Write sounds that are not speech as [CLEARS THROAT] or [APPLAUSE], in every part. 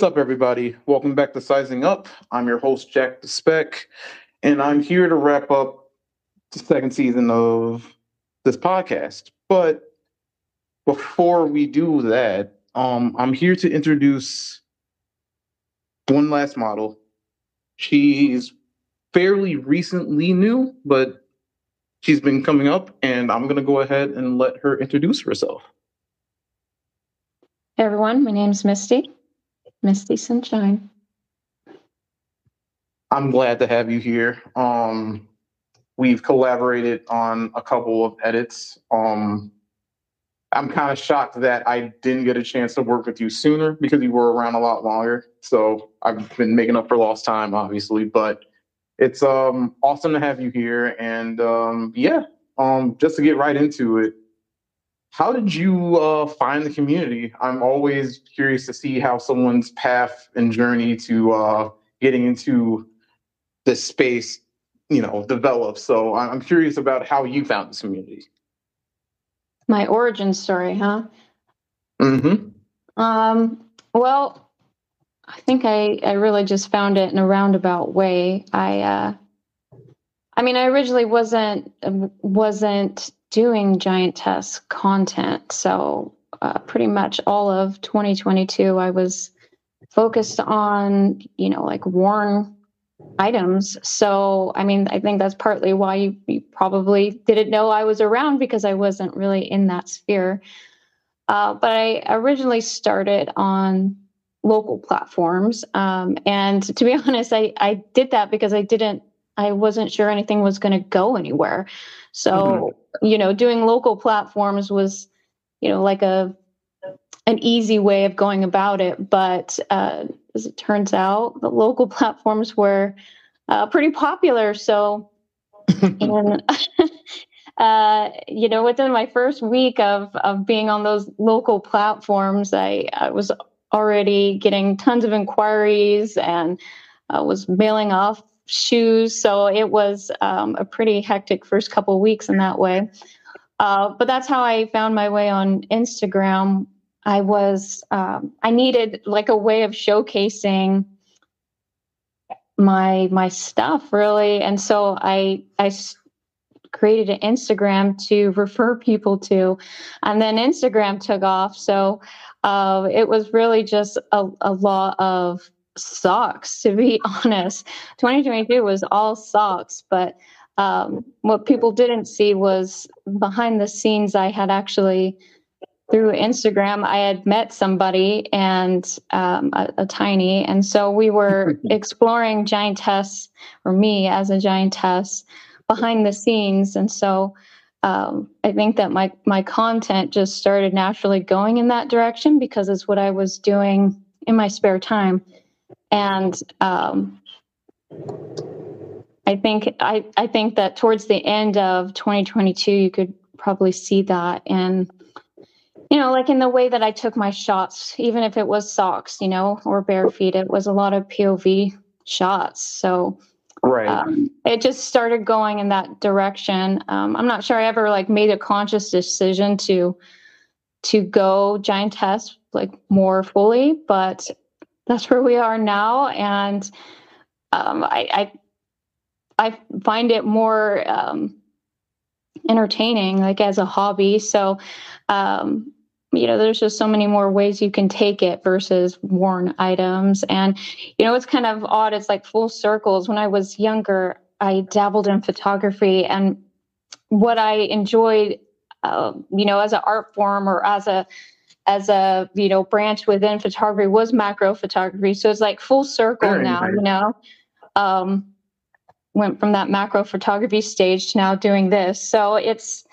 What's up, everybody? Welcome back to Sizing Up. I'm your host, Jack the Spec, and I'm here to wrap up the second season of this podcast. But before we do that, um, I'm here to introduce one last model. She's fairly recently new, but she's been coming up, and I'm going to go ahead and let her introduce herself. Hey everyone, my name's Misty, Misty Sunshine. I'm glad to have you here. Um, we've collaborated on a couple of edits. Um, I'm kind of shocked that I didn't get a chance to work with you sooner because you were around a lot longer. So I've been making up for lost time, obviously. But it's um, awesome to have you here. And um, yeah, um, just to get right into it, how did you uh, find the community? I'm always curious to see how someone's path and journey to uh, getting into this space, you know, develops. So I'm curious about how you found this community. My origin story, huh? Mm-hmm. Um, well, I think I, I really just found it in a roundabout way. I uh, I mean, I originally wasn't wasn't doing Giantess content, so uh, pretty much all of 2022, I was focused on you know like worn items. So, I mean, I think that's partly why you, you, probably didn't know I was around because I wasn't really in that sphere. Uh, but I originally started on local platforms. Um, and to be [LAUGHS] honest, I, I did that because I didn't, I wasn't sure anything was going to go anywhere. So, mm-hmm. you know, doing local platforms was, you know, like a, an easy way of going about it. But uh, as it turns out, the local [LAUGHS] platforms were uh, pretty popular. So, [LAUGHS] and, [LAUGHS] uh, you know, within my first week of of being on those local platforms, I, I was already getting tons of inquiries and uh, was mailing off shoes. So it was um, a pretty hectic first couple weeks in that way. Uh, but that's how I found my way on Instagram I was um, I needed like a way of showcasing my my stuff really, and so I I created an Instagram to [LAUGHS] refer people to, and then Instagram took off. So uh, it was really just a, a lot of socks to be [LAUGHS] honest 2022 was all socks but um, what people didn't see was behind the scenes i had actually through Instagram, I had met somebody and um, a, a, tiny, and so we were [LAUGHS] exploring giantess, or me as a giantess, behind the scenes. And so um, I think that my my content just started naturally going in that direction because it's what I was doing in my spare time, and um, I think I I think that towards the end of 2022, you could probably see that and you know, like in the way that I took my shots, even if it was socks, you know, or bare feet, it was a lot of POV shots. So right, um, it just started going in that direction. Um, I'm not sure I ever like made a conscious decision to to go giantess like more fully, but that's where we are now, and um, I, I I find it more um, entertaining, like as a hobby. So um, you know there's just so many more ways you can take it versus worn items. And you know it's kind of odd. It's like full circles. When i was younger i dabbled in photography. And what i enjoyed uh, you know as an art form or as a as a you know branch within photography was macro photography so it's like full circle Very now nice. you know um went from that macro photography stage to now doing this so it's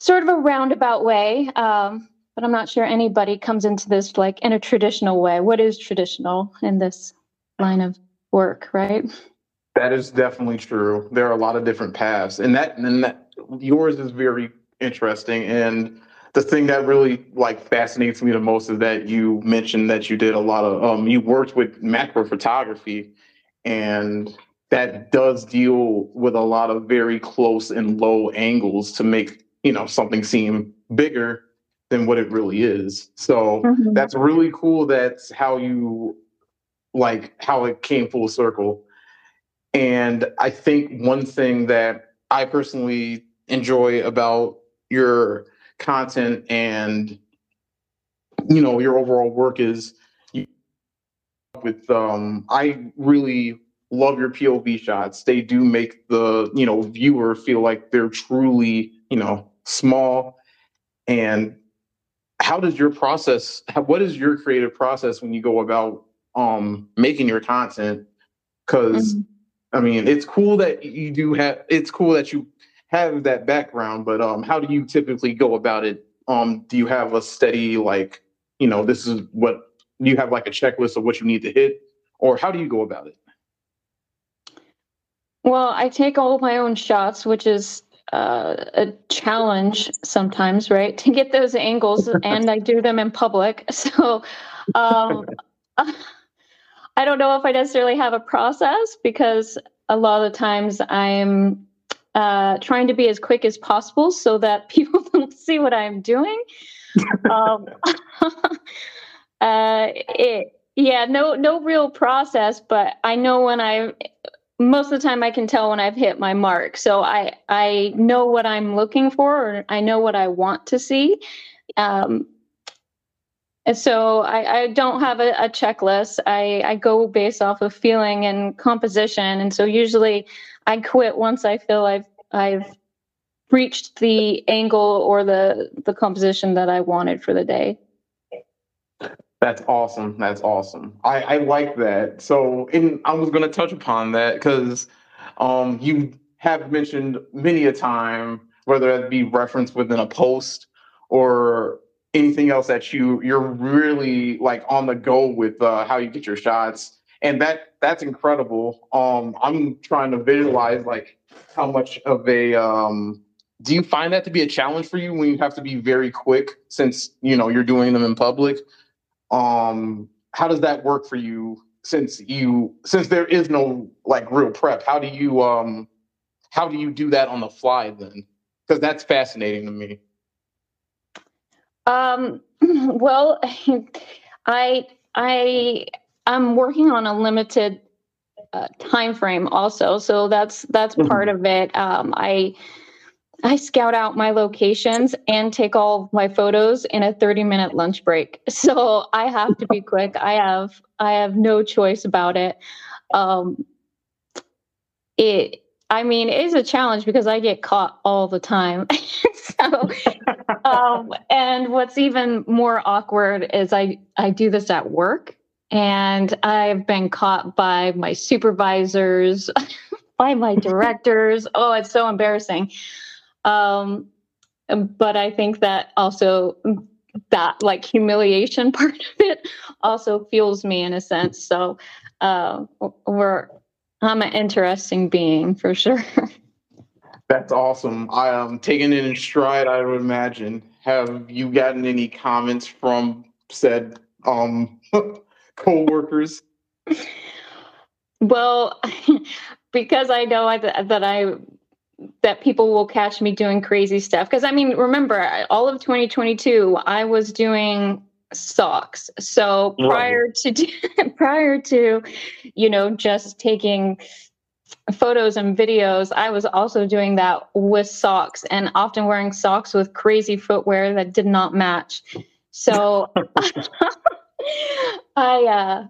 sort of a roundabout way um but I'm not sure anybody comes into this like in a traditional way. What is traditional in this line of work, right? That is definitely true. There are a lot of different paths, and that and that yours is very interesting. And the thing that really like fascinates me the most is that you mentioned that you did a lot of um, you worked with macro photography, and that does deal with a lot of very close and low angles to make you know something seem bigger than what it really is. So Mhm. that's really cool. That's how you like how it came full circle. And I think one thing that I personally enjoy about your content and you know your overall work is you, with um I really love your POV shots. They do make the, you know, viewer feel like they're truly, you know, small and how does your process what is your creative process when you go about um making your content because Mhm. i mean it's cool that you do have it's cool that you have that background but um how do you typically go about it um do you have a steady like you know this is what you have like a checklist of what you need to hit or how do you go about it Well, I take all my own shots, which is uh, a challenge sometimes, right? [LAUGHS] To get those angles, and I do them in public. [LAUGHS] So um, [LAUGHS] I don't know if I necessarily have a process because a lot of the times I'm uh, trying to be as quick as possible so that [LAUGHS] people don't see what I'm doing. [LAUGHS] um, [LAUGHS] uh, it, yeah, no, no real process, but I know when I most of the time I can tell when I've hit my mark. So I I know what I'm looking for, or I know what I want to see. Um, and so I, I don't have a, a checklist. I, I go based off of feeling and composition. And so usually I quit once I feel I've I've reached the angle or the the composition that I wanted for the day. That's awesome. That's awesome. I, I like that. So, and I was going to touch upon that because um, you have mentioned many a time, whether that be referenced within a post or anything else that you you're really like on the go with uh, how you get your shots, and that that's incredible. Um, I'm trying to visualize like how much of a um, do you find that to be a challenge for you when you have to be very quick since you know you're doing them in public? um how does that work for you since you since there is no like real prep how do you um how do you do that on the fly then because that's fascinating to me Um, [CLEARS THROAT] well, [LAUGHS] I I I'm working on a limited uh, time frame also, so that's that's Mhm. part of it. Um, I I scout out my locations and take all my photos in a 30 minute lunch break. [LAUGHS] So I have to be quick. I have I have no choice about it. Um, it I mean, it is a challenge because I get caught all the time. [LAUGHS] so [LAUGHS] um, and what's even more awkward is I I do this at work, and I've been caught by my supervisors, [LAUGHS] by my directors. Oh, it's so embarrassing. Um, but I think that also that like humiliation [LAUGHS] part of it also fuels me in a sense. So uh, we're I'm an interesting being for sure. [LAUGHS] that's awesome i am taking it in stride i would imagine have you gotten any comments from said um co-workers Well, [LAUGHS] because I know I, that I that people will catch me doing crazy stuff. Because I mean, remember, all of 2022, I was doing socks. So Right. prior to [LAUGHS] prior to, you know, just taking photos and videos, I was also doing that with socks and often wearing socks with crazy footwear that did not match. So [LAUGHS] I uh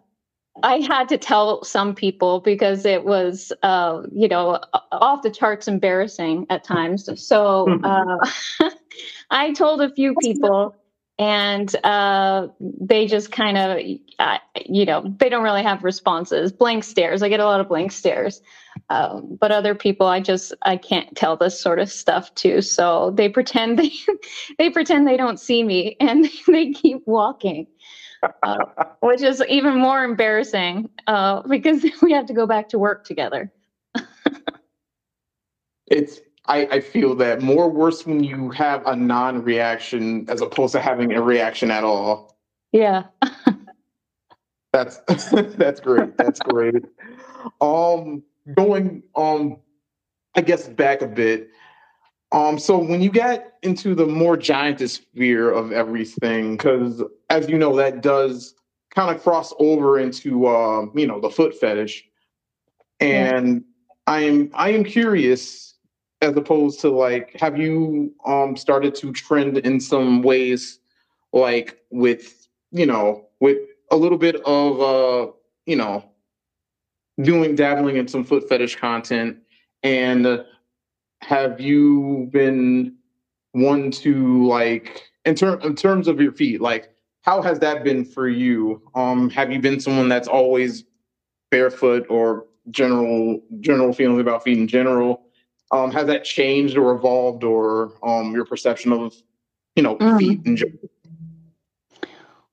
I had to tell some people because it was, uh, you know, off the charts embarrassing at times. So uh, [LAUGHS] I told a few people, and uh, they just kind of, you know, they don't really have responses. Blank stares. I get a lot of blank stares. Um, but other people, I just I can't tell this sort of stuff to. So they pretend [LAUGHS] they they pretend they don't see me, and [LAUGHS] they keep walking uh, [LAUGHS] which is even more embarrassing uh, because [LAUGHS] we have to go back to work together. [LAUGHS] it's I, I feel that more worse when you have a non-reaction as opposed to having a reaction at all Yeah. That's that's great. That's great. Um, going um, I guess back a bit. Um, so when you get into the more giantess sphere of everything, because as you know, that does kind of cross over into uh, you know the foot fetish, and yeah. I am I am curious as opposed to like, have you um started to trend in some ways, like with you know with a little bit of uh you know doing dabbling in some foot fetish content and uh, have you been one to like in, ter- in terms of your feet like how has that been for you? Um have you been someone that's always barefoot or general general feelings about feet in general? Um has that changed or evolved or um your perception of you know mm. feet in general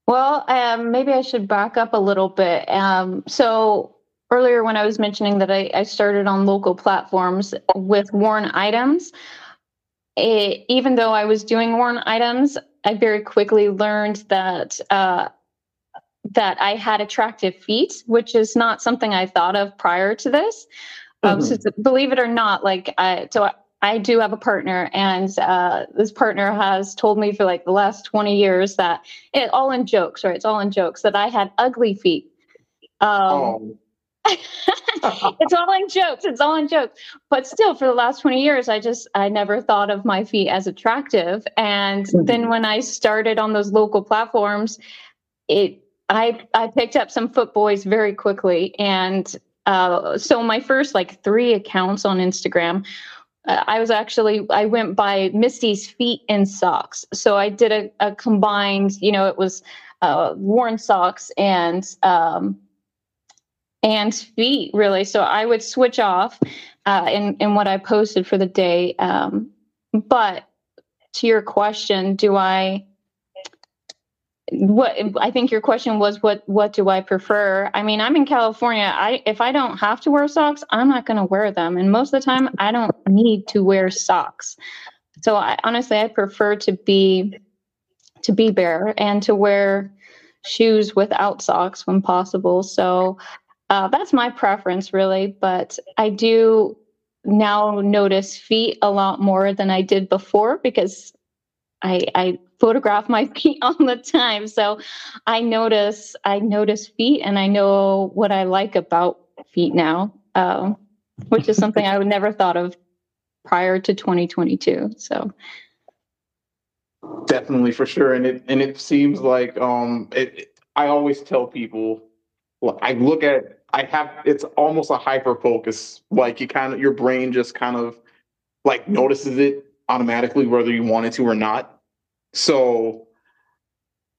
well um maybe i should back up a little bit. Um so earlier when I was mentioning that I, I started on local platforms with worn items, it, even though I was doing worn items, I very quickly learned that uh, that I had attractive feet, which is not something I thought of prior to this. Um, mm-hmm. so believe it or not, like I, so I, I do have a partner, and uh, this partner has told me for like the last 20 years that it all in jokes, right? It's all in jokes that I had ugly feet. Um, oh. [LAUGHS] it's all in jokes. It's all in jokes. But still, for the last 20 years, I just, I never thought of my feet as attractive. And mm-hmm. then when I started on those local platforms, it, I, I picked up some foot boys very quickly. And uh, so my first like three accounts on Instagram, uh, I was actually, I went by Misty's feet in socks. So I did a, a combined, you know, it was uh, worn socks and, um, and feet really. So i would switch off uh, in, in what i posted for the day um, but to your question do i what i think your question was what what do i prefer? I mean i'm in california. I if i don't have to wear socks i'm not going to wear them. And most of the time i don't need to wear socks. So i honestly i prefer to be to be bare and to wear shoes without socks when possible. So uh, that's my preference, really. But I do now notice feet a lot more than I did before because I, I photograph my [LAUGHS] feet all the time. So I notice I notice feet, and I know what I like about feet now, uh, which is something I would never thought of prior to 2022. So definitely for sure, and it and it seems like um it, I always tell people I look at I have it's almost a hyper focus. Like you kind of your brain just kind of like notices it automatically whether you want it to or not. So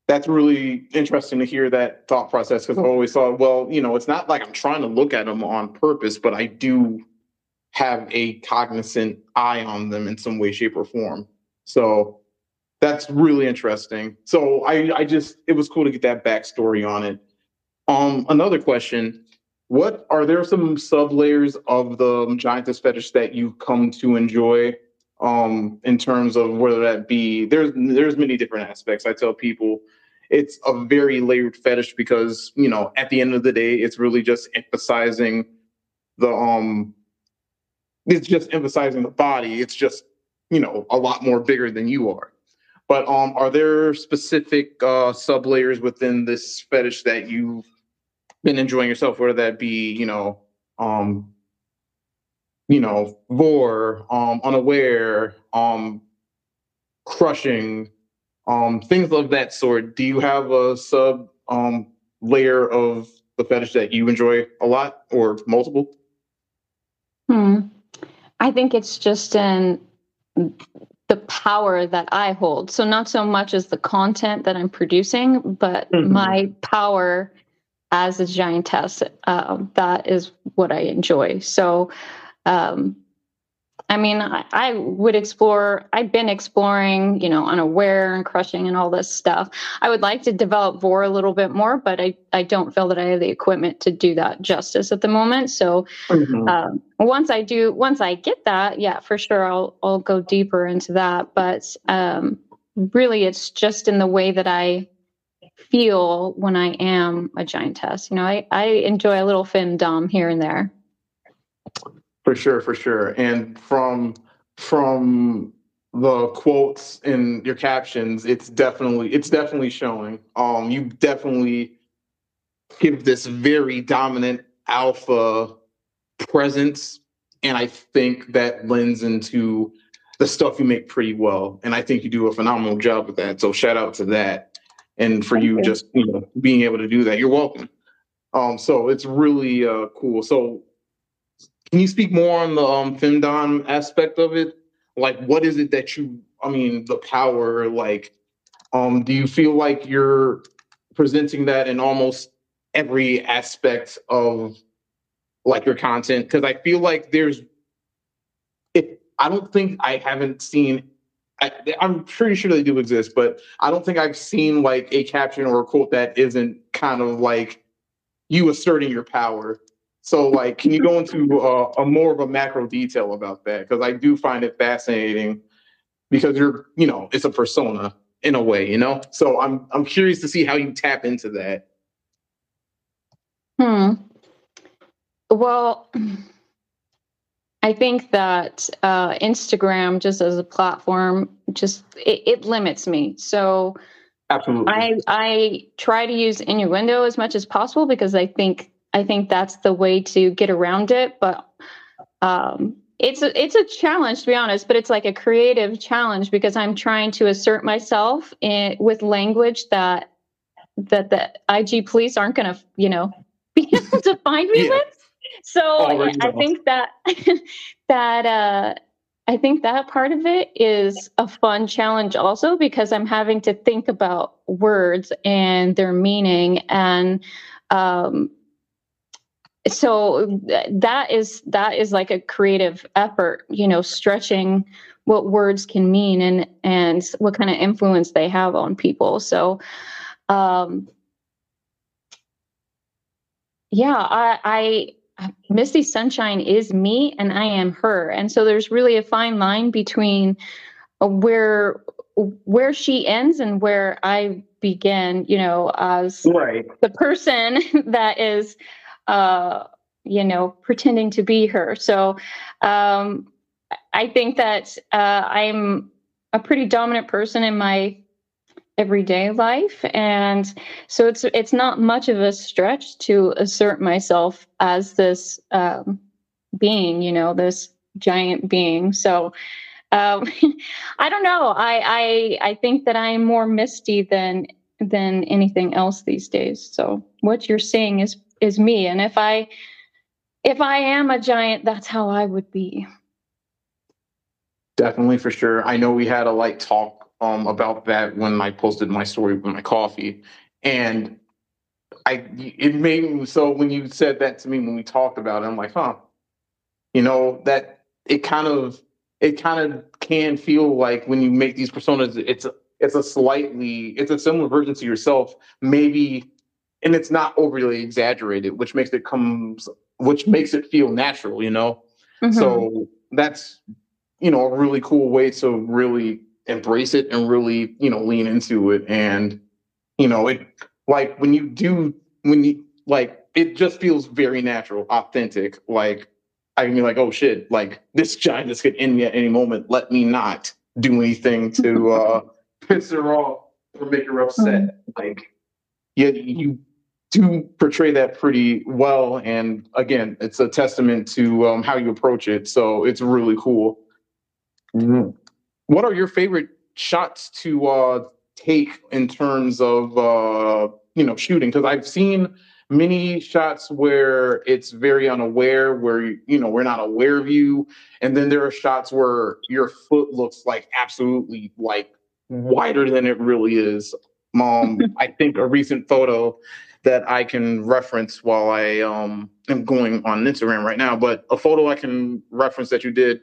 that's really interesting to hear that thought process because I always thought, well, you know, it's not like I'm trying to look at them on purpose, but I do have a cognizant eye on them in some way, shape, or form. So that's really interesting. So I, I just it was cool to get that backstory on it. Um, another question: What are there some sub layers of the giantess fetish that you've come to enjoy? Um, in terms of whether that be there's there's many different aspects. I tell people it's a very layered fetish because you know at the end of the day it's really just emphasizing the um it's just emphasizing the body. It's just you know a lot more bigger than you are. But um, are there specific uh, sub layers within this fetish that you've been enjoying yourself, whether that be, you know, um, you know, vore, um, unaware, um, crushing, um, things of that sort. Do you have a sub um layer of the fetish that you enjoy a lot or multiple? Hmm. I think it's just in the power that I hold. So not so much as the content that I'm producing, but mm-hmm. my power as a giantess. Um, that is what I enjoy. So, um, I mean, I, I, would explore, I've been exploring, you know, unaware and crushing and all this stuff. I would like to develop vore a little bit more, but I, I don't feel that I have the equipment to do that justice at the moment. So mm-hmm. um, once I do, once I get that, yeah, for sure, I'll, I'll go deeper into that. But um, really, it's just in the way that I feel when I am a giantess. You know, I, I enjoy a little femdom here and there. For sure, for sure. And from from the quotes in your captions, it's definitely it's definitely showing. Um, you definitely give this very dominant alpha presence, and I think that lends into the stuff you make pretty well. And I think you do a phenomenal job with that. So shout out to that, and for you, just you know being able to do that. You're welcome. Um, so it's really uh, cool. So can you speak more on the um, femdom aspect of it? Like, what is it that you? I mean, the power. Like, um, do you feel like you're presenting that in almost every aspect of like your content? Because I feel like there's. If I don't think I haven't seen. I, I'm pretty sure they do exist, but I don't think I've seen like a caption or a quote that isn't kind of like you asserting your power so, like, can you go into uh, a more of a macro detail about that? Because I do find it fascinating because you're, you know, it's a persona in a way, you know. So I'm I'm curious to see how you tap into that. Hmm. Well, I think that uh, Instagram, just as a platform, just it, it limits me. So Absolutely. I I try to use innuendo as much as possible because I think I think that's the way to get around it. But um, it's a, it's a challenge to be honest, but it's like a creative challenge because I'm trying to assert myself in, with language that that the IG police aren't going to you know [LAUGHS] be able to find me Yeah. with. So I think that [LAUGHS] that uh, I think that part of it is a fun challenge also because I'm having to think about words and their meaning and um, so that is that is like a creative effort you know stretching what words can mean and and what kind of influence they have on people. So um yeah i i misty sunshine is me and i am her and so there's really a fine line between uh, where where she ends and where i begin you know as right. the person [LAUGHS] that is uh you know pretending to be her so um i think that uh i'm a pretty dominant person in my everyday life. And so it's it's not much of a stretch to assert myself as this um being you know this giant being. So um [LAUGHS] i don't know. I i i think that i'm more misty than than anything else these days. So what you're saying is is me. And if i if i am a giant that's how i would be. Definitely for sure. I know we had a light talk um about that when I posted my story with my coffee, and I it made me so when you said that to me when we talked about it, I'm like, huh, you know that it kind of it kind of can feel like when you make these personas, it's a, it's a slightly it's a similar version to yourself, maybe, and it's not overly exaggerated, which makes it comes which makes it feel natural, you know. Mhm. So that's you know a really cool way to really embrace it and really you know lean into it. And you know it like when you do when you like it just feels very natural authentic. Like i can be like oh shit like this giant this could end me at any moment. Let me not do anything to uh [LAUGHS] piss her off or make her upset. Like yeah you do portray that pretty well. And again it's a testament to um, how you approach it. So it's really cool what are your favorite shots to uh, take in terms of uh, you know shooting? Because I've seen many shots where it's very unaware, where you know we're not aware of you, and then there are shots where your foot looks like absolutely like wider than it really is. Um, [LAUGHS] I think a recent photo that I can reference while I um am going on Instagram right now, but a photo I can reference that you did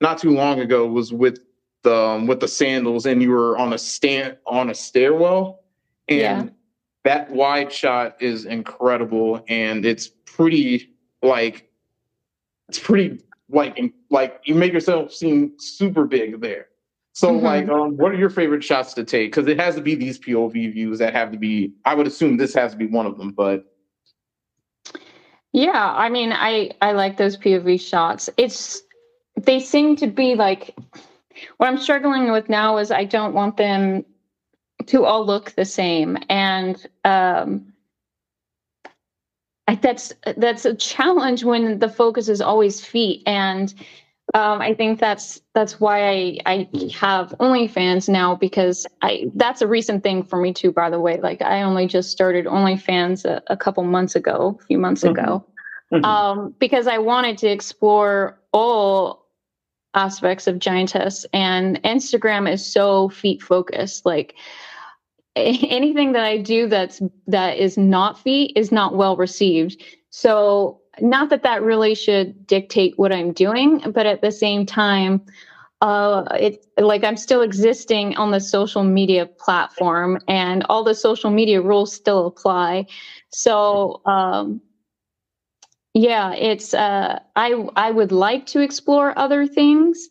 not too long ago was with the um, with the sandals and you were on a stand on a stairwell and Yeah. that wide shot is incredible and it's pretty like it's pretty like like you make yourself seem super big there so Mhm. like um what are your favorite shots to take because it has to be these pov views that have to be i would assume this has to be one of them but Yeah, I mean, I I like those POV shots. It's they seem to be like what I'm struggling with now is I don't want them to all look the same, and um, I, that's that's a challenge when the focus is always feet and um, I think that's that's why I, I have OnlyFans now because I that's a recent thing for me too. By the way, like I only just started OnlyFans a, a couple months ago, a few months mm-hmm. ago, mm-hmm. Um, because I wanted to explore all aspects of giantess, and Instagram is so feet focused. Like anything that I do that's that is not feet is not well received. So not that that really should dictate what I'm doing, but at the same time, uh, it like I'm still existing on the social media platform, and all the social media rules still apply. So, um, yeah, it's uh, I I would like to explore other things,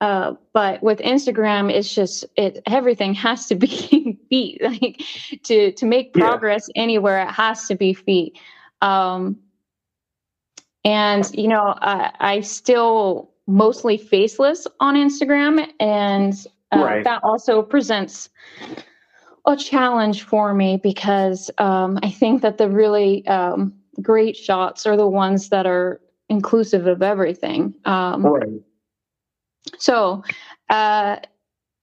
uh, but with Instagram, it's just it everything has to be [LAUGHS] feet. Like to to make progress yeah. anywhere, it has to be feet. Um, and, you know, uh, I still mostly faceless on Instagram. And uh, right. that also presents a challenge for me because um, I think that the really um, great shots are the ones that are inclusive of everything. Um, right. So, uh,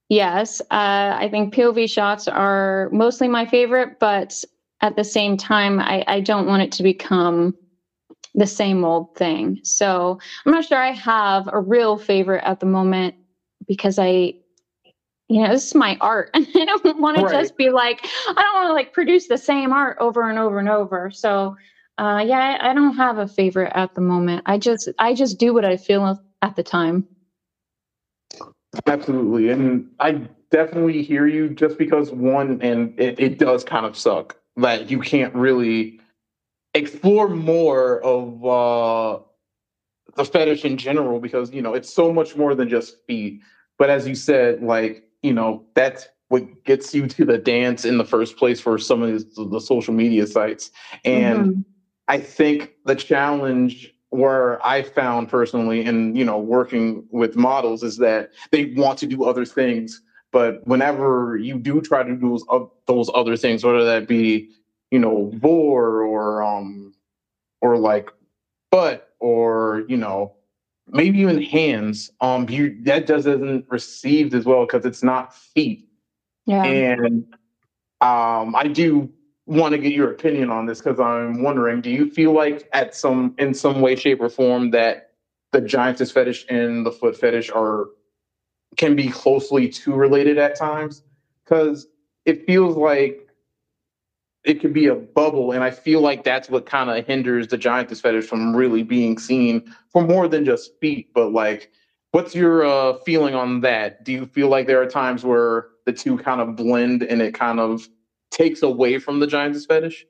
yes, uh, I think POV shots are mostly my favorite, but at the same time, I, I don't want it to become the same old thing. So I'm not sure I have a real favorite at the moment because I, you know, this is my art. And [LAUGHS] I don't want right. to just be like, I don't want to like produce the same art over and over and over. So uh, yeah, I, I don't have a favorite at the moment. I just, I just do what I feel at the time. Absolutely. And I definitely hear you just because one, and it, it does kind of suck that you can't really explore more of uh, the fetish in general because you know it's so much more than just feet. But as you said, like you know that's what gets you to the dance in the first place for some of the, the social media sites. And mm-hmm. I think the challenge where I found personally in you know working with models is that they want to do other things, but whenever you do try to do those, uh, those other things, whether that be you know, vore or um or like butt or you know maybe even hands um you that doesn't received as well because it's not feet. Yeah. And um i do want to get your opinion on this because i'm wondering do you feel like at some in some way shape or form that the giantess fetish and the foot fetish are can be closely too related at times? Because it feels like it could be a bubble and i feel like that's what kind of hinders the giantess fetish from really being seen for more than just feet but like what's your uh, feeling on that? Do you feel like there are times where the two kind of blend and it kind of takes away from the giantess fetish?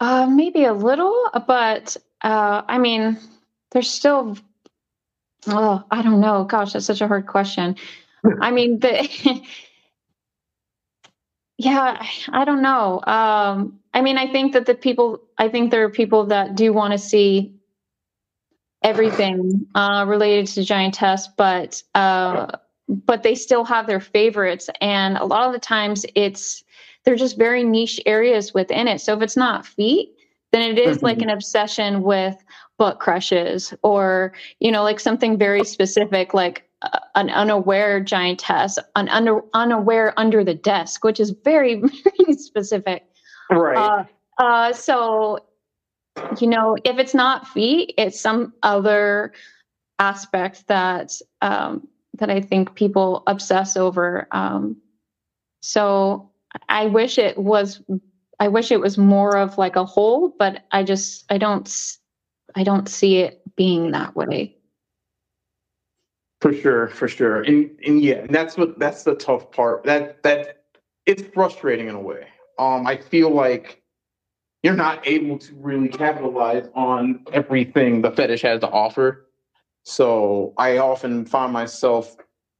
Uh, maybe a little but uh, i mean there's still oh i don't know. Gosh that's such a hard question. [LAUGHS] I mean the [LAUGHS] yeah i don't know. Um i mean i think that the people i think there are people that do want to see everything uh related to giantess but uh but they still have their favorites and a lot of the times it's they're just very niche areas within it so if it's not feet then it is mm-hmm. like an obsession with butt crushes or you know like something very specific like an unaware giantess, an under, unaware under the desk, which is very, [LAUGHS] very specific. Right. Uh, uh, so, you know, if it's not feet, it's some other aspect that um, that I think people obsess over. Um, so, I wish it was. I wish it was more of like a whole, but I just I don't I don't see it being that way. For sure, for sure, and and yeah, and that's what that's the tough part. That that it's frustrating in a way. Um, I feel like you're not able to really capitalize on everything the fetish has to offer. So I often find myself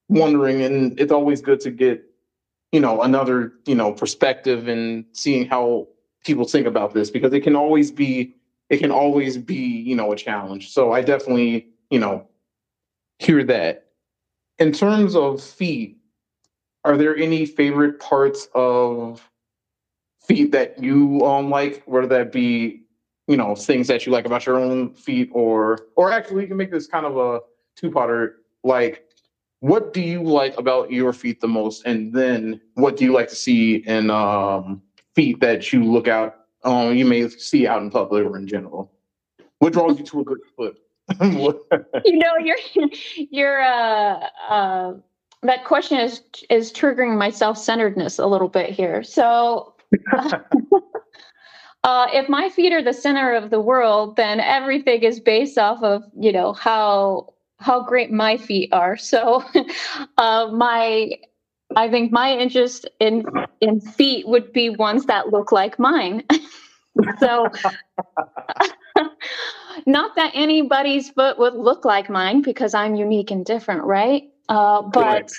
wondering, and it's always good to get, you know, another, you know, perspective and seeing how people think about this because it can always be it can always be, you know, a challenge. So I definitely, you know, hear that. In terms of feet, are there any favorite parts of feet that you um like, whether that be, you know, things that you like about your own feet or or actually you can make this kind of a two-parter. Like what do you like about your feet the most? And then what do you like to see in um feet that you look out um you may see out in public or in general? What draws you to a good foot? [LAUGHS] You know you're you're uh uh that question is is triggering my self-centeredness a little bit here. So [LAUGHS] uh, if my feet are the center of the world then everything is based off of you know how how great my feet are. [LAUGHS] So uh my i think my interest in in feet would be ones that look like mine. [LAUGHS] So [LAUGHS] not that anybody's foot would look like mine because I'm unique and different, right? Uh, but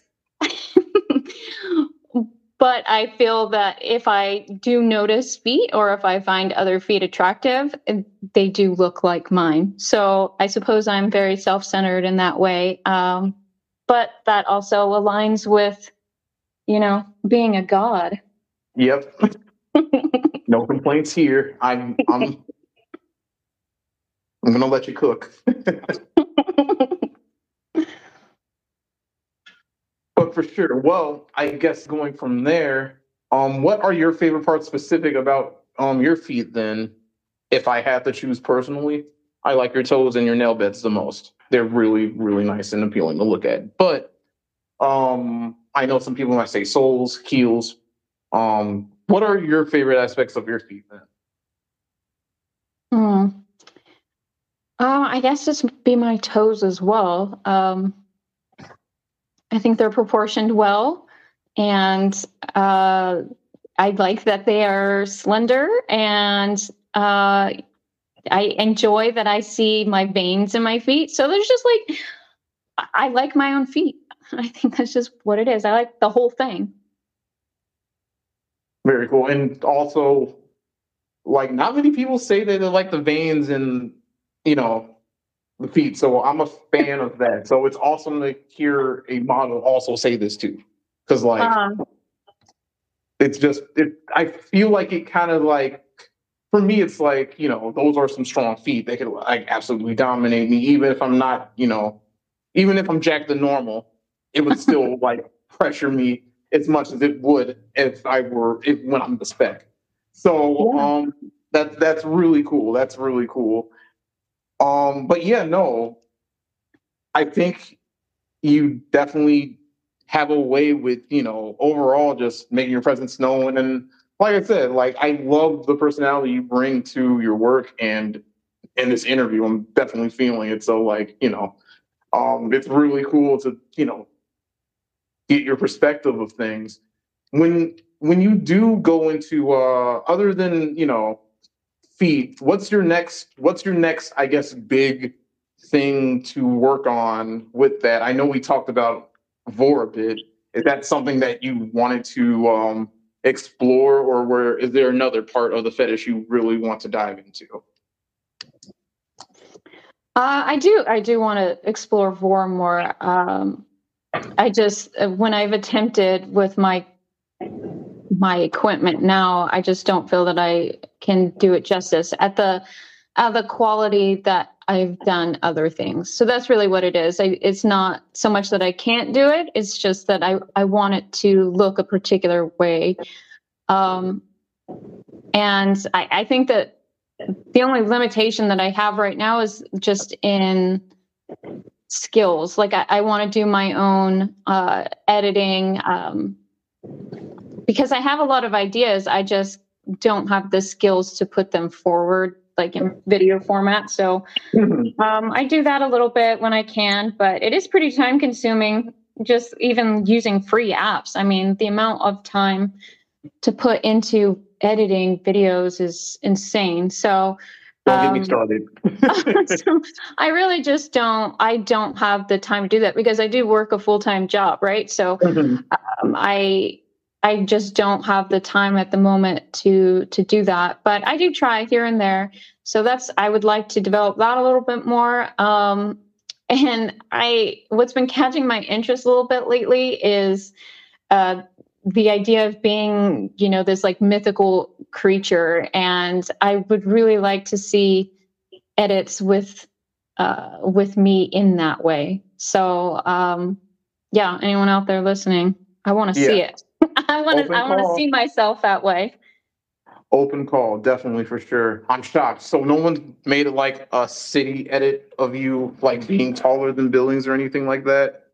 but I feel that if I do notice feet or if I find other feet attractive, they do look like mine. So I suppose I'm very self-centered in that way. Um, but that also aligns with, you know, being a god. Yep. [LAUGHS] no complaints here. I'm I'm I'm gonna let you cook. [LAUGHS] but for sure. Well, I guess going from there, um, what are your favorite parts specific about um your feet then? If I had to choose personally, I like your toes and your nail beds the most. They're really, really nice and appealing to look at. But um I know some people might say soles, heels. Um, what are your favorite aspects of your feet then? Hmm. Uh, I guess just be my toes as well. Um, I think they're proportioned well, and uh, I like that they are slender, and uh, I enjoy that I see my veins in my feet. So there's just like I like my own feet. [LAUGHS] I think that's just what it is. I like the whole thing. Very cool, and also like not many people say that they like the veins and you know, the feet. So I'm a fan of that. So it's awesome to hear a model also say this too. Cause like uh-huh. it's just it I feel like it kind of like for me it's like, you know, those are some strong feet. They could like absolutely dominate me, even if I'm not, you know, even if I'm Jack the normal, it would still [LAUGHS] like pressure me as much as it would if I were if when I'm the spec. So yeah. um that that's really cool. That's really cool. Um, but yeah, no, I think you definitely have a way with, you know, overall just making your presence known. And like I said, like I love the personality you bring to your work and in this interview, I'm definitely feeling it. So like, you know, um, it's really cool to, you know, get your perspective of things. When when you do go into uh other than, you know, feet, what's your next what's your next, I guess, big thing to work on with that? I know we talked about Vore a bit. Is that something that you wanted to um, explore, or where is there another part of the fetish you really want to dive into? Uh, I do. I do want to explore Vore more. Um, I just uh, when I've attempted with my my equipment now, I just don't feel that I can do it justice at the at the quality that I've done other things. So that's really what it is. I, it's not so much that I can't do it. It's just that I, I want it to look a particular way. Um, and I, I think that the only limitation that I have right now is just in skills. Like I, I want to do my own uh, editing um, because I have a lot of ideas. I just don't have the skills to put them forward like in video format. So mm-hmm. um, I do that a little bit when I can, but it is pretty time consuming just even using free apps. I mean, the amount of time to put into editing videos is insane. So don't get me um, started. so [LAUGHS] [LAUGHS] I really just don't. I don't have the time to do that because I do work a full time job, right? So mm-hmm. um, I I just don't have the time at the moment to to do that. But I do try here and there. So that's I would like to develop that a little bit more. Um, [LAUGHS] and I what's been catching my interest a little bit lately is uh, the idea of being, you know, this like mythical creature. And I would really like to see edits with uh, with me in that way. So um, yeah, anyone out there listening, I want to yeah. see it. [LAUGHS] I want to. I want to see myself that way. Open call, definitely for sure. I'm shocked. So no one's made it like a city edit of you like being taller than Billings or anything like that.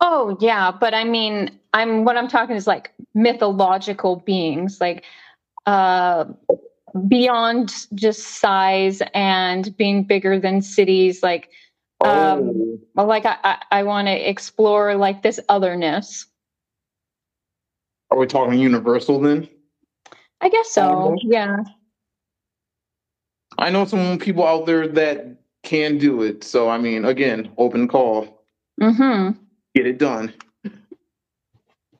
Oh yeah, but I mean, I'm what I'm talking is like mythological beings, like uh beyond just size and being bigger than cities like um oh. like i i, I want to explore like this otherness are we talking universal then? I guess so. Yeah. I know some people out there that can do it. So i mean again open call. Mm-hmm. Get it done.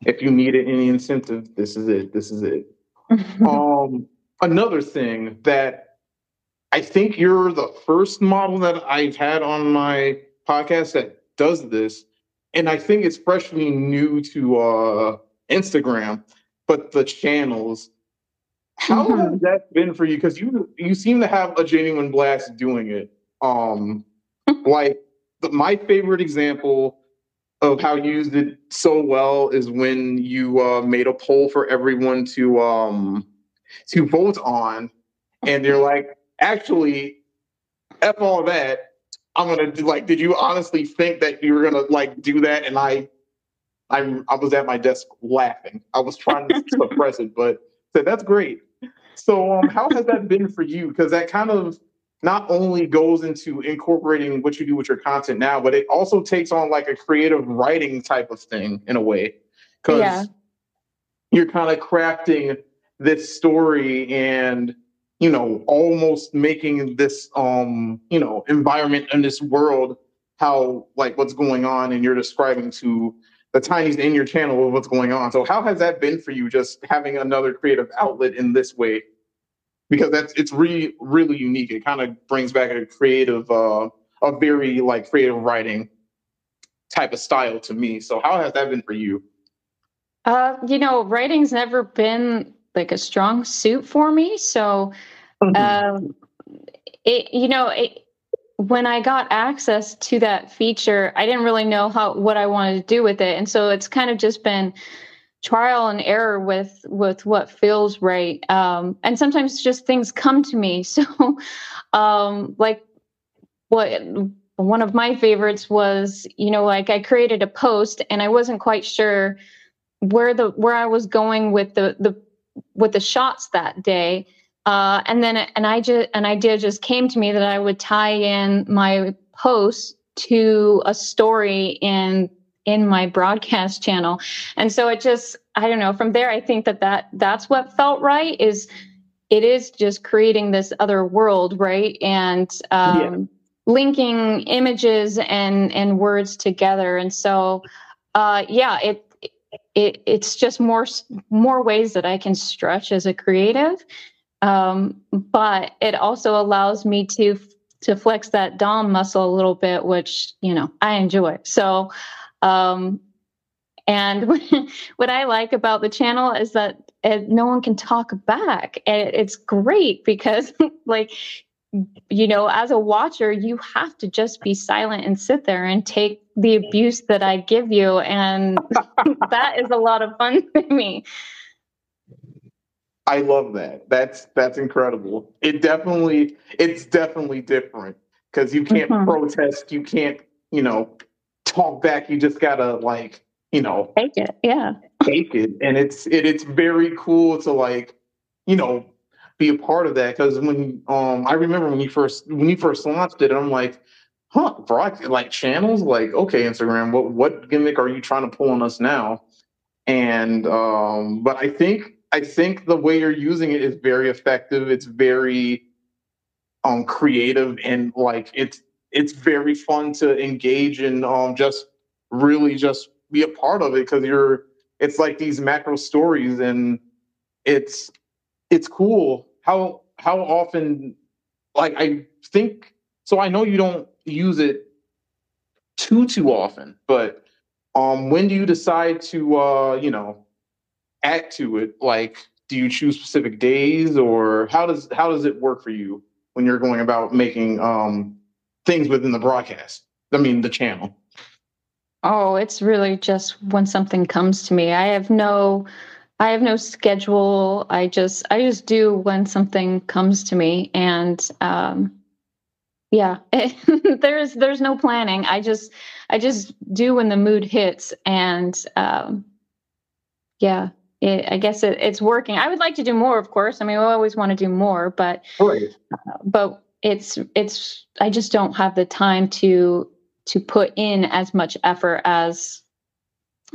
If you needed any incentive this is it. This is it. [LAUGHS] Um another thing that I think you're the first model that I've had on my podcast that does this. And I think it's freshly new to uh, Instagram, but the channels. How mm-hmm. has that been for you? Because you you seem to have a genuine blast doing it. Um, [LAUGHS] like the, my favorite example of how you used it so well is when you uh, made a poll for everyone to um, to vote on, and they're like, actually, f all that. I'm gonna do like. Did you honestly think that you were gonna like do that? And I, I, I was at my desk laughing. I was trying to [LAUGHS] suppress it, but said that's great. So, um, how has that been for you? Because that kind of not only goes into incorporating what you do with your content now, but it also takes on like a creative writing type of thing in a way. Because yeah. you're kind of crafting this story and you know almost making this um you know environment in this world how like what's going on and you're describing to the tinies in your channel of what's going on. So how has that been for you just having another creative outlet in this way? Because that's it's really really unique. It kind of brings back a creative uh a very like creative writing type of style to me. So how has that been for you? Uh you know writing's never been like a strong suit for me. So, mm-hmm. um, it you know it, when I got access to that feature, I didn't really know how what I wanted to do with it, and so it's kind of just been trial and error with with what feels right. Um, and sometimes just things come to me. [LAUGHS] So, um, like what one of my favorites was, you know, like I created a post and I wasn't quite sure where the where I was going with the the with the shots that day. Uh, and then an idea, an idea just came to me that I would tie in my post to a story in in my broadcast channel and so it just i don't know from there i think that that that's what felt right is it is just creating this other world right and um, yeah. linking images and and words together and so uh, yeah it it, it's just more more ways that I can stretch as a creative. Um, but it also allows me to to flex that dom muscle a little bit, which you know I enjoy. So, um, and [LAUGHS] what I like about the channel is that it, no one can talk back. And it's great because [LAUGHS] like you know, as a watcher, you have to just be silent and sit there and take the abuse that I give you. And [LAUGHS] that is a lot of fun for me. I love that. That's that's incredible. It definitely it's definitely different because you can't mm-hmm. protest, you can't, you know, talk back. You just gotta like, you know, take it. Yeah. Take it. And it's it, it's very cool to like, you know, be a part of that because when um I remember when you first when you first launched it, I'm like, huh, broad like channels, like okay, Instagram, what what gimmick are you trying to pull on us now? And um, but I think I think the way you're using it is very effective. It's very um creative and like it's it's very fun to engage and um just really just be a part of it because you're it's like these macro stories and it's it's cool how how often like i think so i know you don't use it too too often but um when do you decide to uh you know add to it like do you choose specific days or how does how does it work for you when you're going about making um things within the broadcast i mean the channel Oh, it's really just when something comes to me. I have no I have no schedule. I just I just do when something comes to me and um yeah, [LAUGHS] there's there's no planning. I just I just do when the mood hits and um yeah, it, I guess it, it's working. I would like to do more, of course. I mean, we always want to do more, but right. uh, but it's it's I just don't have the time to to put in as much effort as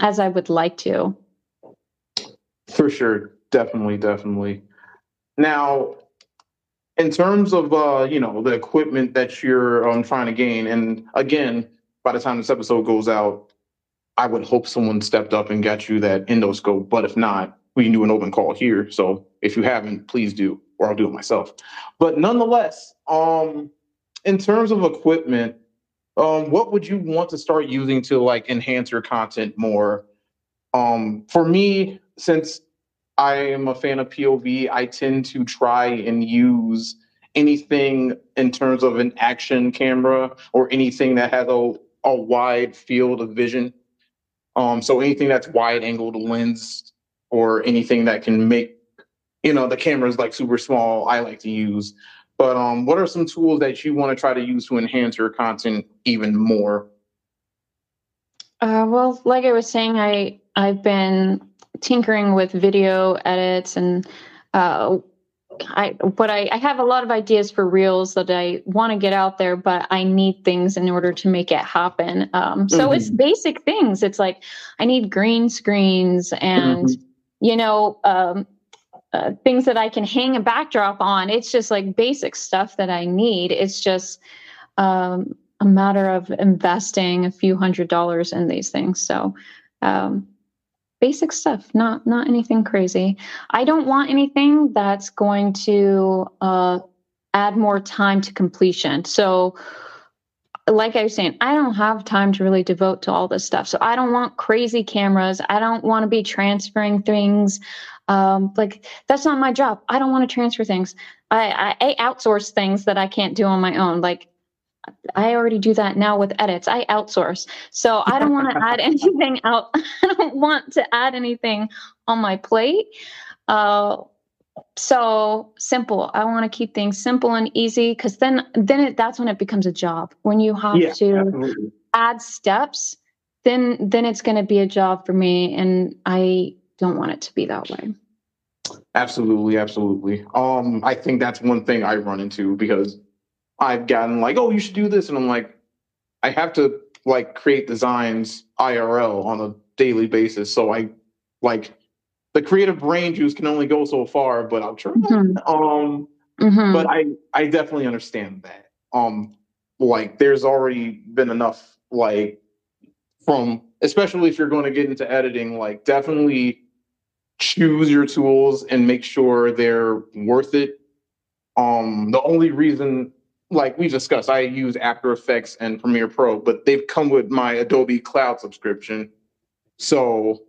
as I would like to. For sure, definitely, definitely. Now, in terms of uh, you know the equipment that you're um, trying to gain, and again, by the time this episode goes out, I would hope someone stepped up and got you that endoscope. But if not, we can do an open call here. So if you haven't, please do, or I'll do it myself. But nonetheless, um, in terms of equipment, um, what would you want to start using to like enhance your content more? Um, for me, since I am a fan of POV, I tend to try and use anything in terms of an action camera or anything that has a, a wide field of vision. Um, so anything that's wide angled lens or anything that can make, you know, the camera's like super small, I like to use. But um, what are some tools that you want to try to use to enhance your content even more? Uh, well, like I was saying, I I've been tinkering with video edits and uh, I what I, I have a lot of ideas for reels that I want to get out there, but I need things in order to make it happen. Um, so mm-hmm. it's basic things. It's like I need green screens and mm-hmm. you know um, uh, things that I can hang a backdrop on. It's just like basic stuff that I need. It's just um, a matter of investing a few hundred dollars in these things. So, um, basic stuff, not not anything crazy. I don't want anything that's going to uh, add more time to completion. So. Like I was saying, I don't have time to really devote to all this stuff. So I don't want crazy cameras. I don't want to be transferring things um, like that's not my job. I don't want to transfer things. I, I, I outsource things that I can't do on my own. Like I already do that now with edits. I outsource. So I don't want to [LAUGHS] add anything out. [LAUGHS] I don't want to add anything on my plate. Uh, so simple. I want to keep things simple and easy because then then it, that's when it becomes a job. When you have yeah, to absolutely. add steps, then then it's going to be a job for me, and I don't want it to be that way. Absolutely, absolutely. Um, I think that's one thing I run into because I've gotten like, oh, you should do this, and I'm like, I have to like create designs IRL on a daily basis. So I like the creative brain juice can only go so far, but I'll try. Mm-hmm. Um, mm-hmm. but I I definitely understand that. Um, like there's already been enough like from especially if you're going to get into editing, like definitely choose your tools and make sure they're worth it. Um, the only reason, like we discussed, I use After Effects and Premiere Pro, but they've come with my Adobe Cloud subscription. So,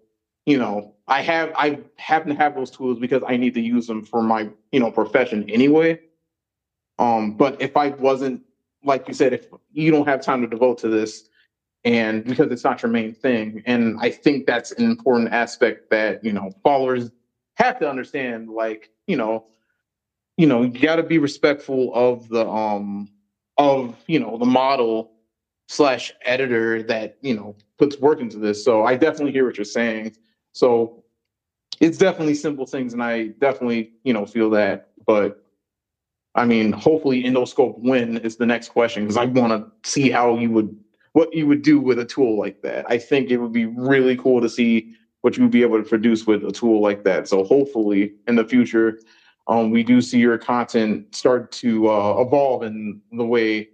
you know, I have I happen to have those tools because I need to use them for my, you know, profession anyway. Um, but if I wasn't, like you said, if you don't have time to devote to this, and because it's not your main thing and i think that's an important aspect that you know followers have to understand like you know you know you got to be respectful of the um of you know the model slash editor that you know puts work into this so i definitely hear what you're saying so it's definitely simple things and i definitely you know feel that but i mean hopefully endoscope win is the next question because i want to see how you would what you would do with a tool like that. I think it would be really cool to see what you would be able to produce with a tool like that. So hopefully in the future, um, we do see your content start to uh, evolve in the way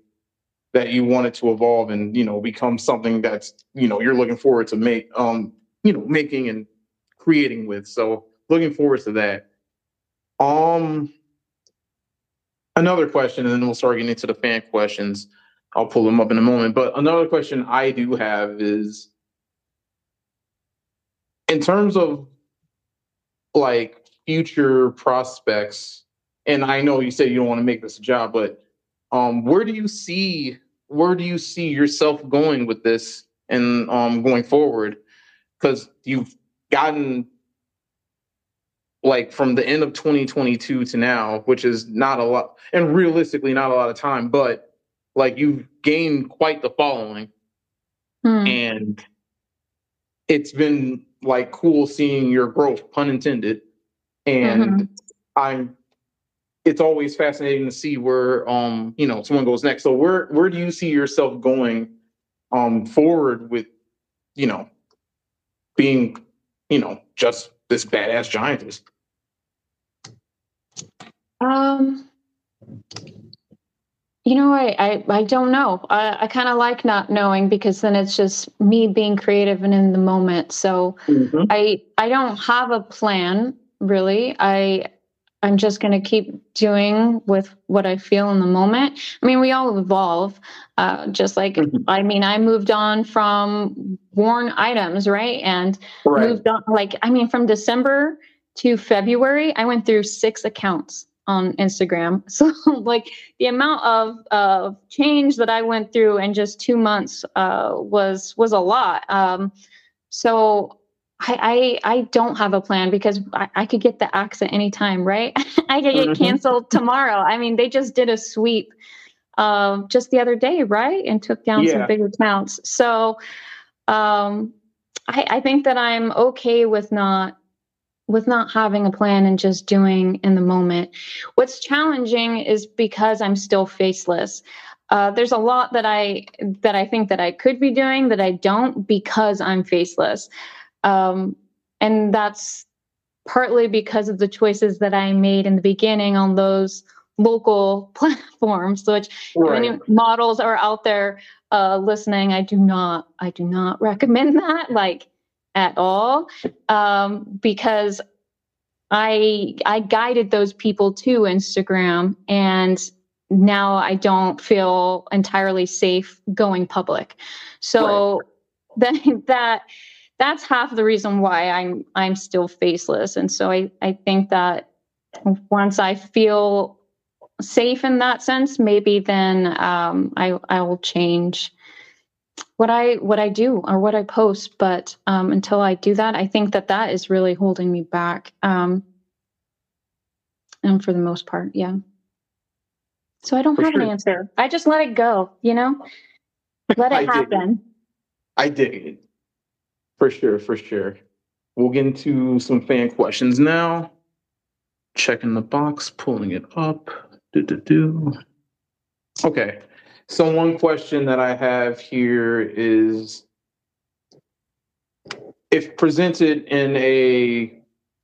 that you want it to evolve and you know become something that's you know you're looking forward to make um you know making and creating with. So looking forward to that. Um, another question, and then we'll start getting into the fan questions. I'll pull them up in a moment. But another question I do have is in terms of like future prospects, and I know you said you don't want to make this a job, but um, where do you see where do you see yourself going with this and um, going forward? Because you've gotten like from the end of 2022 to now, which is not a lot, and realistically not a lot of time, but like you've gained quite the following, Hmm. and it's been like cool seeing your growth, pun intended. And I'm it's always fascinating to see where um you know someone goes next. So where where do you see yourself going um forward with you know being you know just this badass giantess? Um, you know, I I, I don't know. I, I kind of like not knowing because then it's just me being creative and in the moment. So I I don't have a plan really. I I'm just going to keep doing with what I feel in the moment. I mean, we all evolve. Uh, just like Mhm. I mean, I moved on from worn items, right? And Right. moved on like I mean, from December to February, I went through six accounts on Instagram. [LAUGHS] So like the amount of of change that I went through in just two months uh, was was a lot. Um, so I, I I don't have a plan because I, I could get the axe at any time, right? [LAUGHS] I could get Mhm. canceled tomorrow. I mean, they just did a sweep uh, just the other day, right? And took down Yeah. some big accounts. So um, I, I think that I'm okay with not with not having a plan and just doing in the moment. What's challenging is because I'm still faceless. Uh, there's a lot that I that I think that I could be doing that I don't because I'm faceless, um, and that's partly because of the choices that I made in the beginning on those local [LAUGHS] platforms. Which if Right. any models are out there uh, listening, I do not I do not [LAUGHS] recommend that like at all um, because I I guided those people to Instagram and now I don't feel entirely safe going public. So [LAUGHS] that that that's half the reason why I'm I'm still faceless. And so I, I think that once I feel safe in that sense, maybe then um, I I will change what I what I do or what I post. But um, until I do that, I think that that is really holding me back. Um, and for the most part, yeah. So I don't For have sure. an answer. I just let it go. You know, let [LAUGHS] I it dig it. happen. I dig it. For sure, for sure. We'll get into some fan questions now. Checking the box, pulling it up. Do, do, do. Okay. So, one question that I have here is if presented in a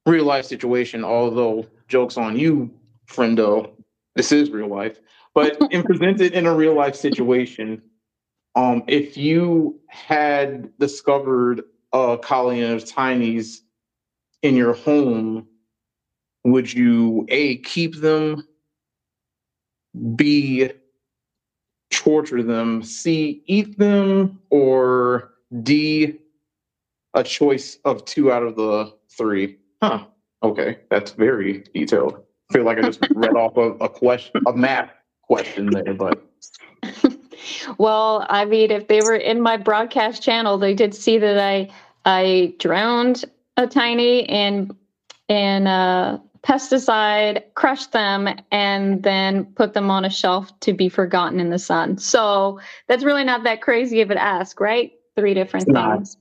real life situation, although jokes on you, friendo, this is real life, but [LAUGHS] in presented in a real life situation, um, if you had discovered Uh, a colony of tinies in your home, would you a keep them, b torture them, c eat them, or d a choice of two out of the three? Huh. Okay, that's very detailed. I feel like I just [LAUGHS] read off a, a question, a math question there, but [LAUGHS] well, I mean, if they were in my broadcast channel, they did see that I I drowned a tiny in in uh, pesticide, crushed them, and then put them on a shelf to be forgotten in the sun. So that's really not that crazy of an ask, right? Three different It's not. things.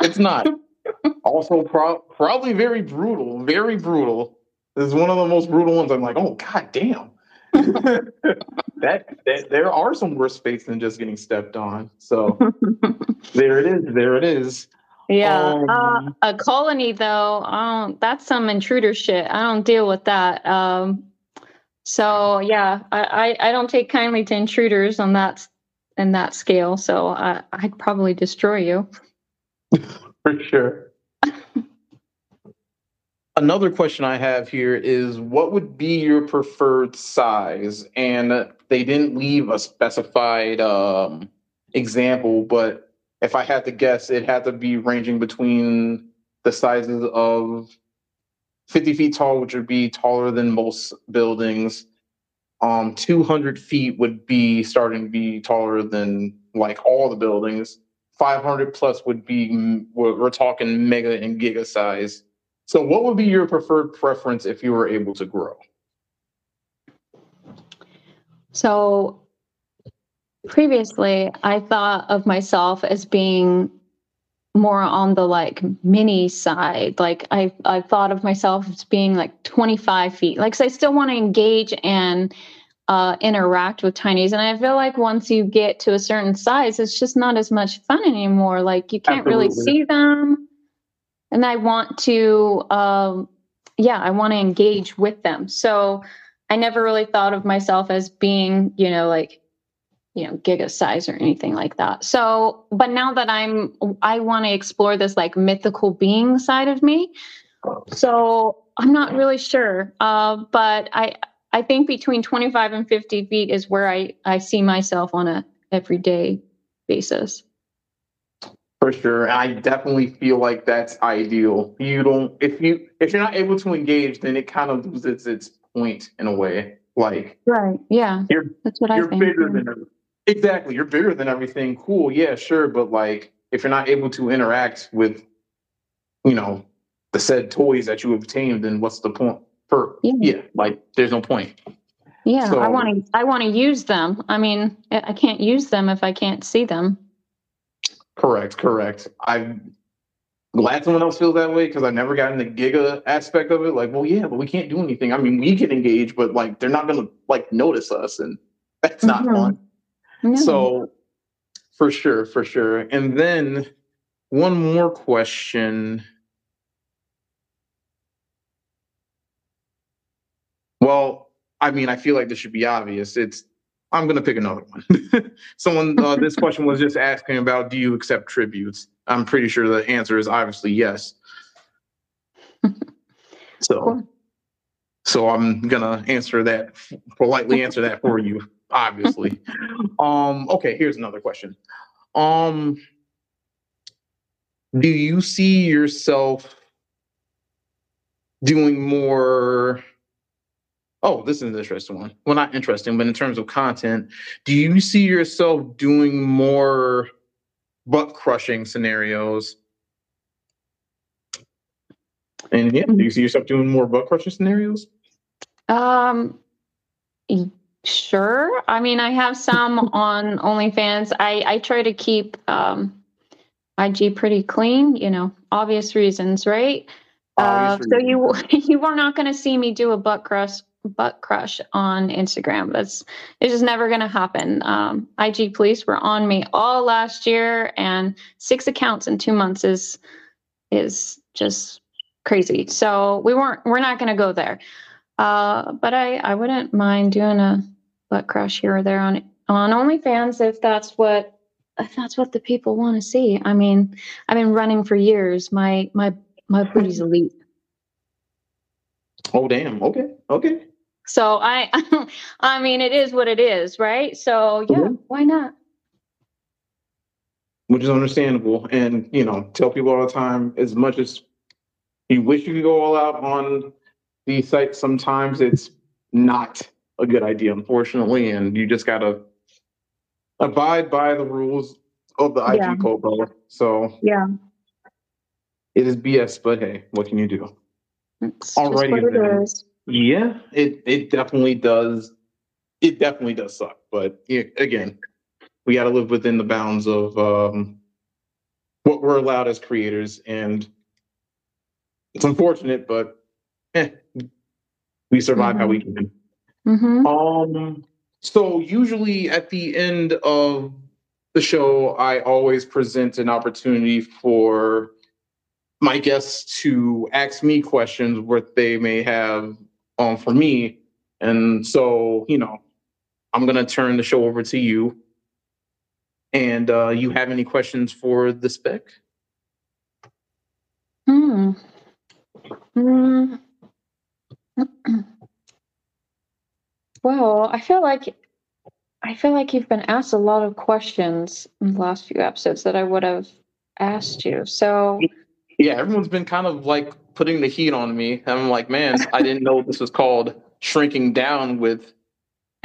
It's not. [LAUGHS] also, pro- probably very brutal. Very brutal. This is one of the most brutal ones. I'm like, oh god damn. [LAUGHS] that, that there are some worse fates than just getting stepped on. So there it is. There it is. Yeah. uh, Um, a colony, though, um, that's some intruder shit. I don't deal with that. Um, so yeah, I, I, I don't take kindly to intruders on that in that scale. So I, I'd probably destroy you. [LAUGHS] For sure. Another question I have here is what would be your preferred size? And they didn't leave a specified um, example, but if I had to guess, it had to be ranging between the sizes of 50 feet tall, which would be taller than most buildings. Um, 200 feet would be starting to be taller than like all the buildings. 500 plus would be, we're, we're talking mega and giga size. So, what would be your preferred preference if you were able to grow? So previously, I thought of myself as being more on the like mini side. Like I, I thought of myself as being like 25 feet. Like, so I still want to engage and uh, interact with tinies. And I feel like once you get to a certain size, it's just not as much fun anymore. Like you can't Absolutely. really see them. And I want to, um, yeah, I want to engage with them. So I never really thought of myself as being, you know, like, you know, giga size or anything like that. So, but now that I'm, I want to explore this like mythical being side of me. So I'm not really sure. Uh, but I, I think between 25 and 50 feet is where I, I see myself on a everyday basis. For sure. I definitely feel like that's ideal. You don't if you if you're not able to engage, then it kind of loses its point in a way. Like right, yeah, you're that's what you're I think. bigger than everything. Exactly. You're bigger than everything. Cool, yeah, sure, but like if you're not able to interact with, you know, the said toys that you obtained, then what's the point? For yeah, yeah like there's no point. Yeah, so, I want to. I want to use them. I mean, I can't use them if I can't see them. Correct, correct. I'm glad someone else feels that way because I never got in the giga aspect of it. Like, well, yeah, but we can't do anything. I mean, we can engage, but like they're not gonna like notice us, and that's not mm-hmm. fun. No. So, for sure, for sure. And then one more question. Well, I mean, I feel like this should be obvious. It's I'm going to pick another one. [LAUGHS] Someone, uh, [LAUGHS] this question was just asking about do you accept tributes? I'm pretty sure the answer is obviously yes. [LAUGHS] So, so I'm gonna answer that politely. Answer that for you, obviously. [LAUGHS] um. Okay. Here's another question. Um. Do you see yourself doing more oh, this is an interesting one. Well, not interesting, but in terms of content, do you see yourself doing more butt crushing scenarios? And yeah, do you see yourself doing more butt crushing scenarios? Um, sure. I mean, I have some [LAUGHS] on OnlyFans. I I try to keep um IG pretty clean. You know, obvious reasons, right? Uh, so you [LAUGHS] you are not going to see me do a butt crush butt crush on Instagram. That's it's just never going to happen. Um, IG police were on me all last year, and six accounts in two months is is just crazy. So we weren't we're not going to go there. Uh, but I I wouldn't mind doing a butt crush here or there on on OnlyFans if that's what if that's what the people want to see. I mean, I've been running for years. My my my booty's [LAUGHS] elite. Oh damn. Okay. Okay. So I, [LAUGHS] I mean, it is what it is, right? So yeah, mm-hmm. why not? Which is understandable, and you know, tell people all the time. As much as you wish you could go all out on these sites, sometimes it's not a good idea, unfortunately, and you just gotta abide by the rules of the IG yeah. code, brother. So yeah, it is BS, but hey, what can you do? Alrighty, yeah, it it definitely does. It definitely does suck, but again, we got to live within the bounds of um, what we're allowed as creators, and it's unfortunate, but eh, we survive mm-hmm. how we can. Mm-hmm. Um, so usually at the end of the show, I always present an opportunity for my guests to ask me questions what they may have um, for me. And so, you know, I'm going to turn the show over to you. And uh, you have any questions for the spec? Hmm. Mm. [CLEARS THROAT] well, I feel like I feel like you've been asked a lot of questions in the last few episodes that I would have asked you. So yeah, everyone's been kind of like putting the heat on me. I'm like, man, I didn't know this was called shrinking down with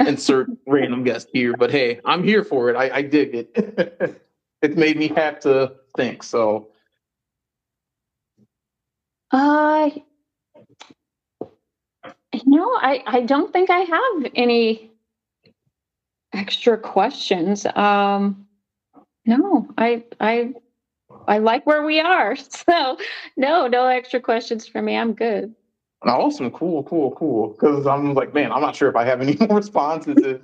insert [LAUGHS] random guest here, but hey, I'm here for it. I, I dig it. [LAUGHS] it made me have to think. So, uh, no, I I don't think I have any extra questions. Um, no, I I I like where we are. [LAUGHS] So, no, no extra questions for me. I'm good. Awesome, cool, cool, cool. Because I'm like, man, I'm not sure if I have any [LAUGHS] more responses.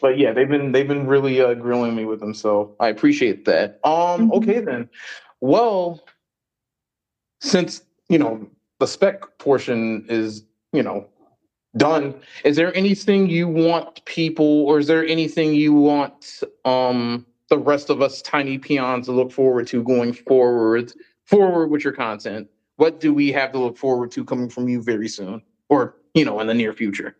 but yeah, they've been they've been really uh, grilling me with them, so I appreciate that. Um, mm-hmm. okay then. Well, since you know the spec portion is you know done, is there anything you want people, or is there anything you want um the rest of us tiny peons to look forward to going forward forward with your content? what do we have to look forward to coming from you very soon? Or you know in the near future?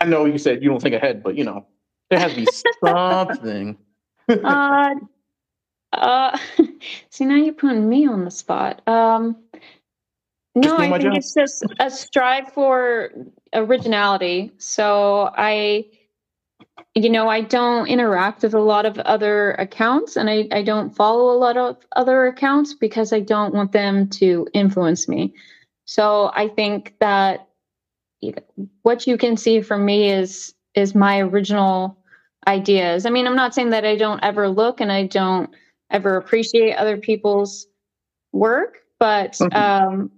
I know you said you don't think ahead but you know there has to be something. [LAUGHS] Uh uh [LAUGHS] see now you're putting me on the spot. Um no i think job. it's just a strive for originality so i you know, I don't interact with a lot of other accounts and I, I don't follow a lot of other accounts because I don't want them to influence me. So I think that what you can see from me is is my original ideas. I mean, I'm not saying that I don't ever look and I don't ever appreciate other people's work, but um,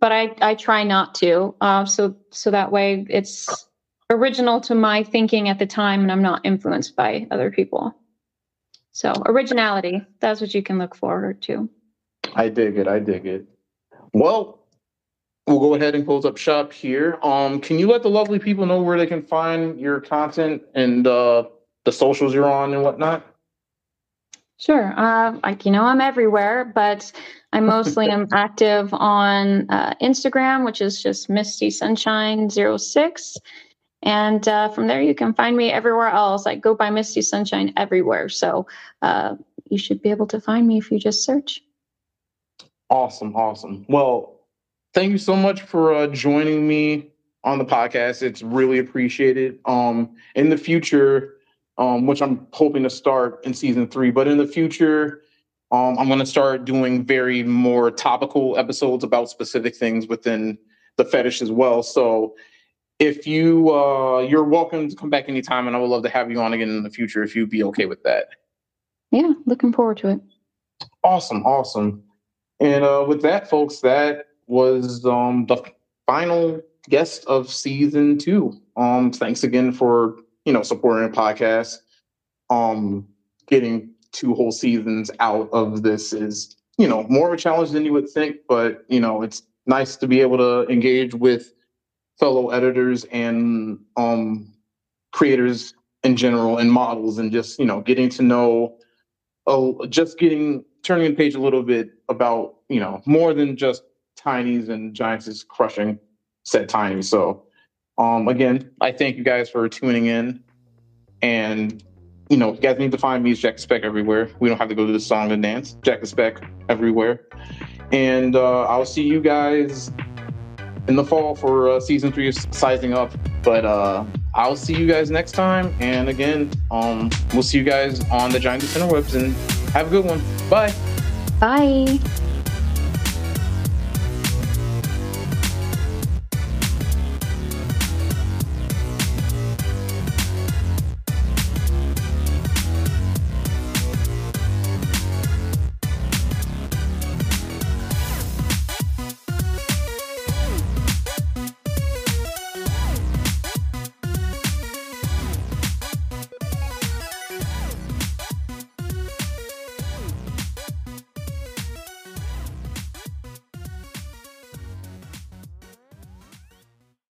but I I try not to. Uh, so so that way it's original to my thinking at the time and I'm not influenced by other people. So originality, that's what you can look forward to. I dig it. I dig it. Well, we'll go ahead and close up shop here. Um, can you let the lovely people know where they can find your content and uh, the socials you're on and whatnot? Sure. Uh, like you know, I'm everywhere, but I mostly [LAUGHS] am active on uh, Instagram, which is just Misty Sunshine 06 and uh, from there, you can find me everywhere else. I go by Misty Sunshine everywhere. So uh, you should be able to find me if you just search. Awesome. Awesome. Well, thank you so much for uh, joining me on the podcast. It's really appreciated. Um, in the future, um, which I'm hoping to start in season three, but in the future, um, I'm going to start doing very more topical episodes about specific things within the fetish as well. So if you uh you're welcome to come back anytime and i would love to have you on again in the future if you'd be okay with that. Yeah looking forward to it. Awesome awesome. And uh with that folks that was um the final guest of season two. Um thanks again for you know supporting the podcast um getting two whole seasons out of this is you know more of a challenge than you would think but you know it's nice to be able to engage with fellow editors and um, creators in general and models and just you know getting to know oh just getting turning the page a little bit about you know more than just tinies and giants is crushing said tiny. So um again i thank you guys for tuning in and you know you guys need to find me as jack the spec everywhere we don't have to go to the song and dance jack the spec everywhere and uh, i'll see you guys in the fall for uh, season three of Sizing Up. But uh, I'll see you guys next time. And again, um, we'll see you guys on the Giant Interwebs and have a good one. Bye. Bye.